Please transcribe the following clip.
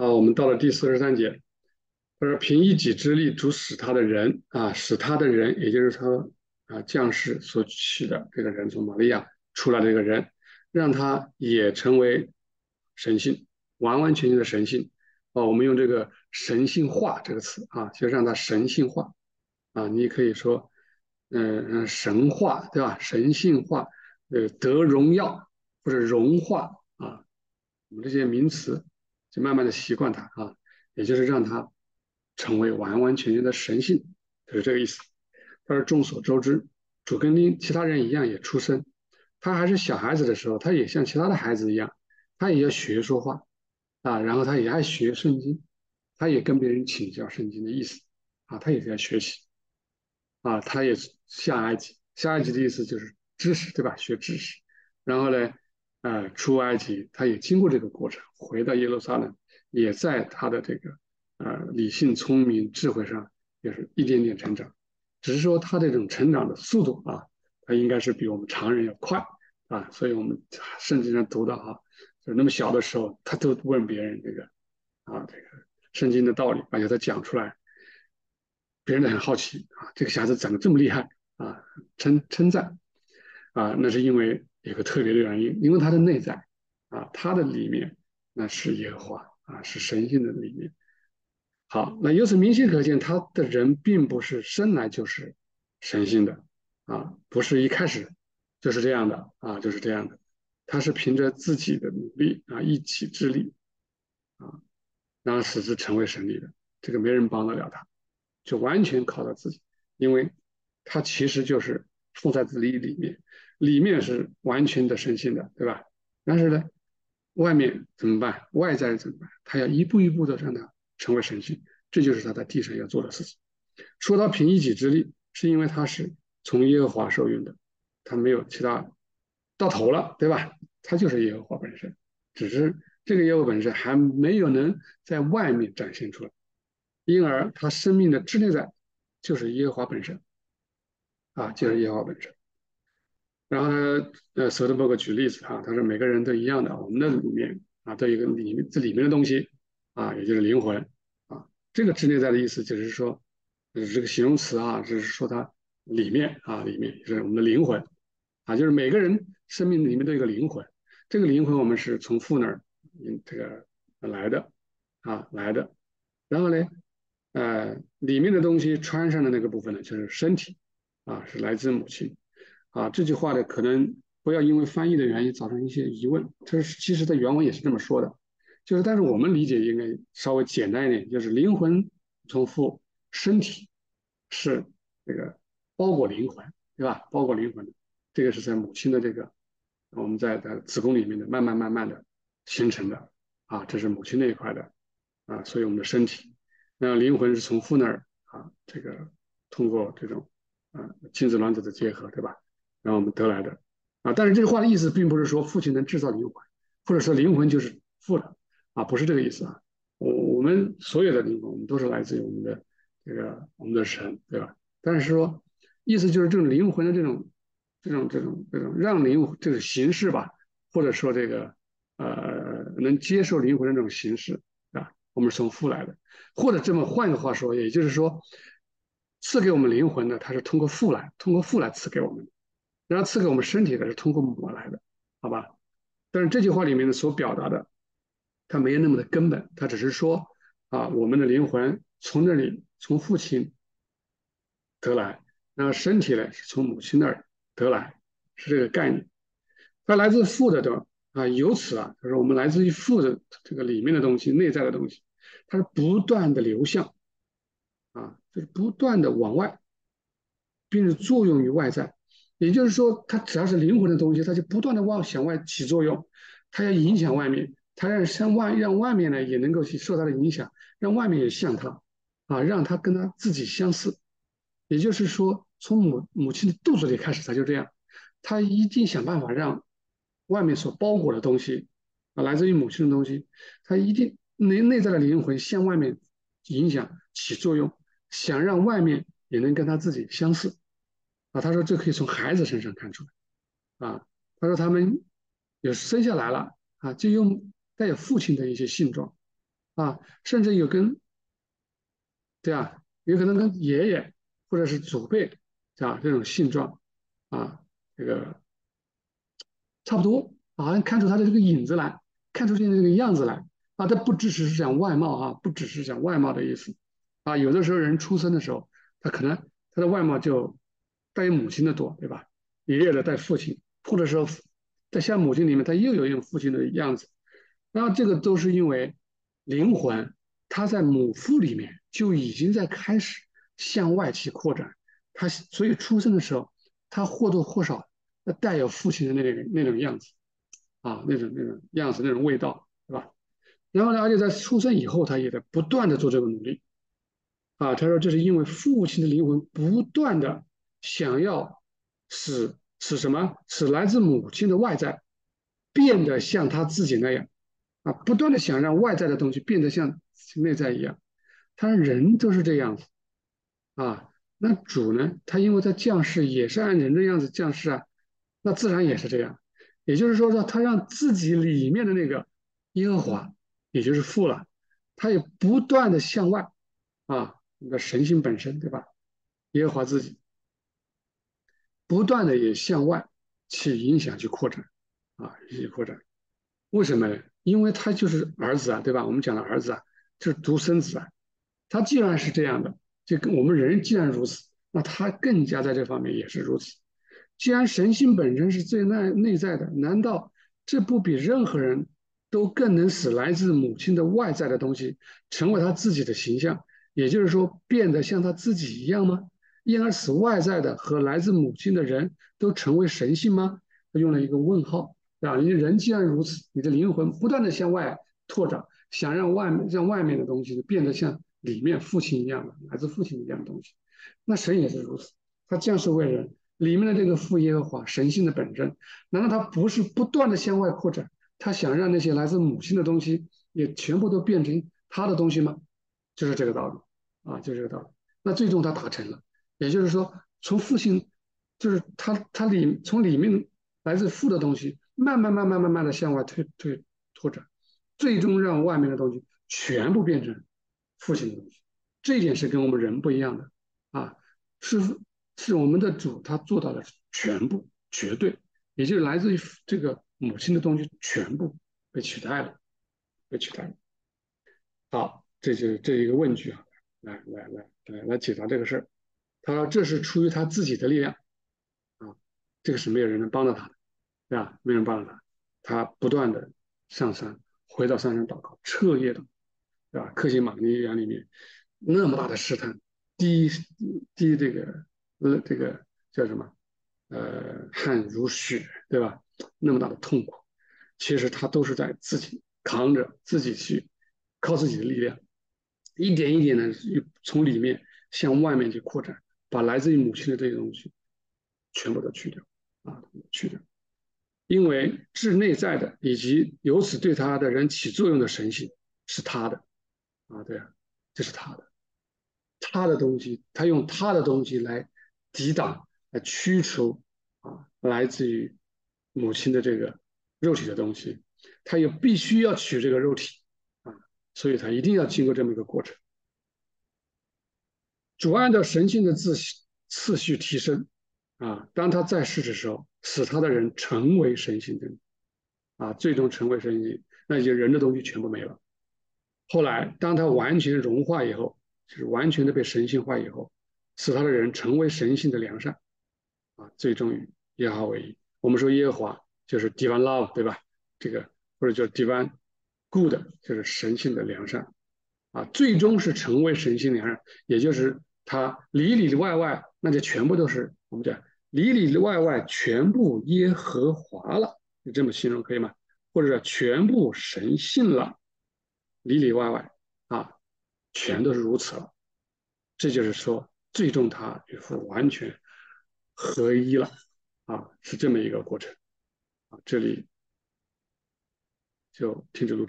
啊，我们到了第四十三节，他说：“凭一己之力主使他的人啊，使他的人，也就是他啊将士所取的这个人，从玛利亚出来的这个人，让他也成为神性，完完全全的神性。啊，我们用这个神性化这个词啊，就让他神性化啊。你可以说，嗯嗯，神化对吧？神性化，呃，得荣耀或者融化啊，我们这些名词。”就慢慢的习惯它啊，也就是让它成为完完全全的神性，就是这个意思。他说众所周知，主跟另其他人一样也出生，他还是小孩子的时候，他也像其他的孩子一样，他也要学说话啊，然后他也爱学圣经，他也跟别人请教圣经的意思啊，他也在学习啊，他也下埃及，下埃及的意思就是知识对吧？学知识，然后呢？呃，出埃及，他也经过这个过程，回到耶路撒冷，也在他的这个呃理性、聪明、智慧上，也是一点点成长。只是说他这种成长的速度啊，他应该是比我们常人要快啊。所以我们圣经上读到哈，就那么小的时候，他都问别人这个啊这个圣经的道理，而且他讲出来，别人都很好奇啊，这个小孩子长得这么厉害啊，称称赞啊，那是因为。有个特别的原因，因为他的内在啊，他的里面那是耶和华啊，是神性的里面。好，那由此明显可见，他的人并不是生来就是神性的啊，不是一开始就是这样的啊，就是这样的。他是凭着自己的努力啊，一己之力啊，然后使之成为神力的。这个没人帮得了他，就完全靠他自己，因为他其实就是附在自己里面。里面是完全的神性的，对吧？但是呢，外面怎么办？外在怎么办？他要一步一步的让他成为神性，这就是他在地上要做的事情。说他凭一己之力，是因为他是从耶和华受孕的，他没有其他到头了，对吧？他就是耶和华本身，只是这个耶和华本身还没有能在外面展现出来，因而他生命的之内在就是耶和华本身，啊，就是耶和华本身。然后呢，呃，索德伯格举例子啊，他说每个人都一样的，我们的里面啊都有一个里面这里面的东西啊，也就是灵魂啊。这个之内在的意思就是说，就是这个形容词啊，就是说它里面啊，里面就是我们的灵魂啊，就是每个人生命里面都有一个灵魂。这个灵魂我们是从父那儿这个来的啊来的。然后呢，呃，里面的东西穿上的那个部分呢，就是身体啊，是来自母亲。啊，这句话呢，可能不要因为翻译的原因造成一些疑问。它是其实它原文也是这么说的，就是但是我们理解应该稍微简单一点，就是灵魂从父，身体是这个包裹灵魂，对吧？包裹灵魂，这个是在母亲的这个我们在在子宫里面的慢慢慢慢的形成的啊，这是母亲那一块的啊，所以我们的身体，那灵魂是从父那儿啊，这个通过这种啊精子卵子的结合，对吧？然后我们得来的啊，但是这句话的意思并不是说父亲能制造灵魂，或者说灵魂就是父的啊，不是这个意思啊。我我们所有的灵魂，我们都是来自于我们的这个我们的神，对吧？但是说意思就是这种灵魂的这种这种这种这种让灵这个形式吧，或者说这个呃能接受灵魂的这种形式啊，我们是从父来的，或者这么换个话说，也就是说赐给我们灵魂的，它是通过父来，通过父来赐给我们。然后赐给我们身体的是通过母来的，好吧？但是这句话里面的所表达的，它没有那么的根本，它只是说啊，我们的灵魂从那里从父亲得来，然后身体呢是从母亲那儿得来，是这个概念。它来自父的对吧啊，由此啊，就是我们来自于父的这个里面的东西，内在的东西，它是不断的流向啊，就是不断的往外，并且作用于外在。也就是说，它只要是灵魂的东西，它就不断的往向外起作用，它要影响外面，它让向外让外面呢也能够去受它的影响，让外面也像它，啊，让它跟它自己相似。也就是说，从母母亲的肚子里开始，它就这样，它一定想办法让外面所包裹的东西，啊，来自于母亲的东西，它一定内内在的灵魂向外面影响起作用，想让外面也能跟他自己相似。啊，他说这可以从孩子身上看出来，啊，他说他们有生下来了啊，就用带有父亲的一些性状，啊，甚至有跟，对啊，有可能跟爷爷或者是祖辈啊这种性状啊，这个差不多，好像看出他的这个影子来，看出现在这个样子来啊。这不只是讲外貌啊，不只是讲外貌的意思啊。有的时候人出生的时候，他可能他的外貌就带有母亲的多，对吧？爷爷的带父亲，或者说在像母亲里面，他又有一种父亲的样子。然后这个都是因为灵魂，他在母腹里面就已经在开始向外去扩展，他所以出生的时候，他或多或少带有父亲的那个那种样子，啊，那种那种样子那种味道，对吧？然后呢，而且在出生以后，他也在不断的做这个努力，啊，他说这是因为父亲的灵魂不断的想要使使什么，使来自母亲的外在变得像他自己那样。啊，不断的想让外在的东西变得像内在一样，他说人都是这样子，啊，那主呢，他因为他降世也是按人的样子降世啊，那自然也是这样，也就是说说他让自己里面的那个耶和华，也就是父了，他也不断的向外，啊，那个神性本身对吧？耶和华自己不断的也向外去影响去扩展，啊，去扩展，为什么呢？因为他就是儿子啊，对吧？我们讲的儿子啊，就是独生子啊。他既然是这样的，就跟我们人既然如此，那他更加在这方面也是如此。既然神性本身是最内内在的，难道这不比任何人都更能使来自母亲的外在的东西成为他自己的形象？也就是说，变得像他自己一样吗？因而使外在的和来自母亲的人都成为神性吗？他用了一个问号。啊，你人既然如此，你的灵魂不断的向外拓展，想让外面让外面的东西变得像里面父亲一样的，来自父亲一样的东西，那神也是如此，他降世为人，里面的这个父耶和华神性的本真，难道他不是不断的向外扩展，他想让那些来自母亲的东西也全部都变成他的东西吗？就是这个道理啊，就这个道理。那最终他达成了，也就是说，从父亲，就是他他里从里面来自父的东西。慢慢慢慢慢慢的向外推推拓展，最终让外面的东西全部变成父亲的东西。这一点是跟我们人不一样的啊，是是我们的主他做到了全部绝对，也就是来自于这个母亲的东西全部被取代了，被取代了。好，这就是这一个问句啊，来来来来来解答这个事儿。他说这是出于他自己的力量啊，这个是没有人能帮到他的。对吧？没人帮到他，他不断的上山，回到山上祷告，彻夜的，对吧？克西玛尼园里面那么大的试探，滴滴这个呃这个叫什么？呃，汗如雪，对吧？那么大的痛苦，其实他都是在自己扛着，自己去靠自己的力量，一点一点的从里面向外面去扩展，把来自于母亲的这些东西全部都去掉啊，去掉。因为至内在的以及由此对他的人起作用的神性是他的，啊，对啊，这是他的，他的东西，他用他的东西来抵挡、来驱除啊，来自于母亲的这个肉体的东西，他也必须要取这个肉体，所以他一定要经过这么一个过程。主按照神性的次次序提升。啊，当他在世的时候，使他的人成为神性的，啊，最终成为神性，那些人的东西全部没了。后来，当他完全融化以后，就是完全的被神性化以后，使他的人成为神性的良善，啊，最终与耶和华为一。我们说耶和华就是 divine love，对吧？这个或者叫 divine good，就是神性的良善，啊，最终是成为神性良善，也就是他里里外外，那就全部都是我们讲。里里外外全部耶和华了，就这么形容可以吗？或者说全部神性了，里里外外啊，全都是如此了。这就是说，最终他与父完全合一了啊，是这么一个过程啊。这里就停止录制。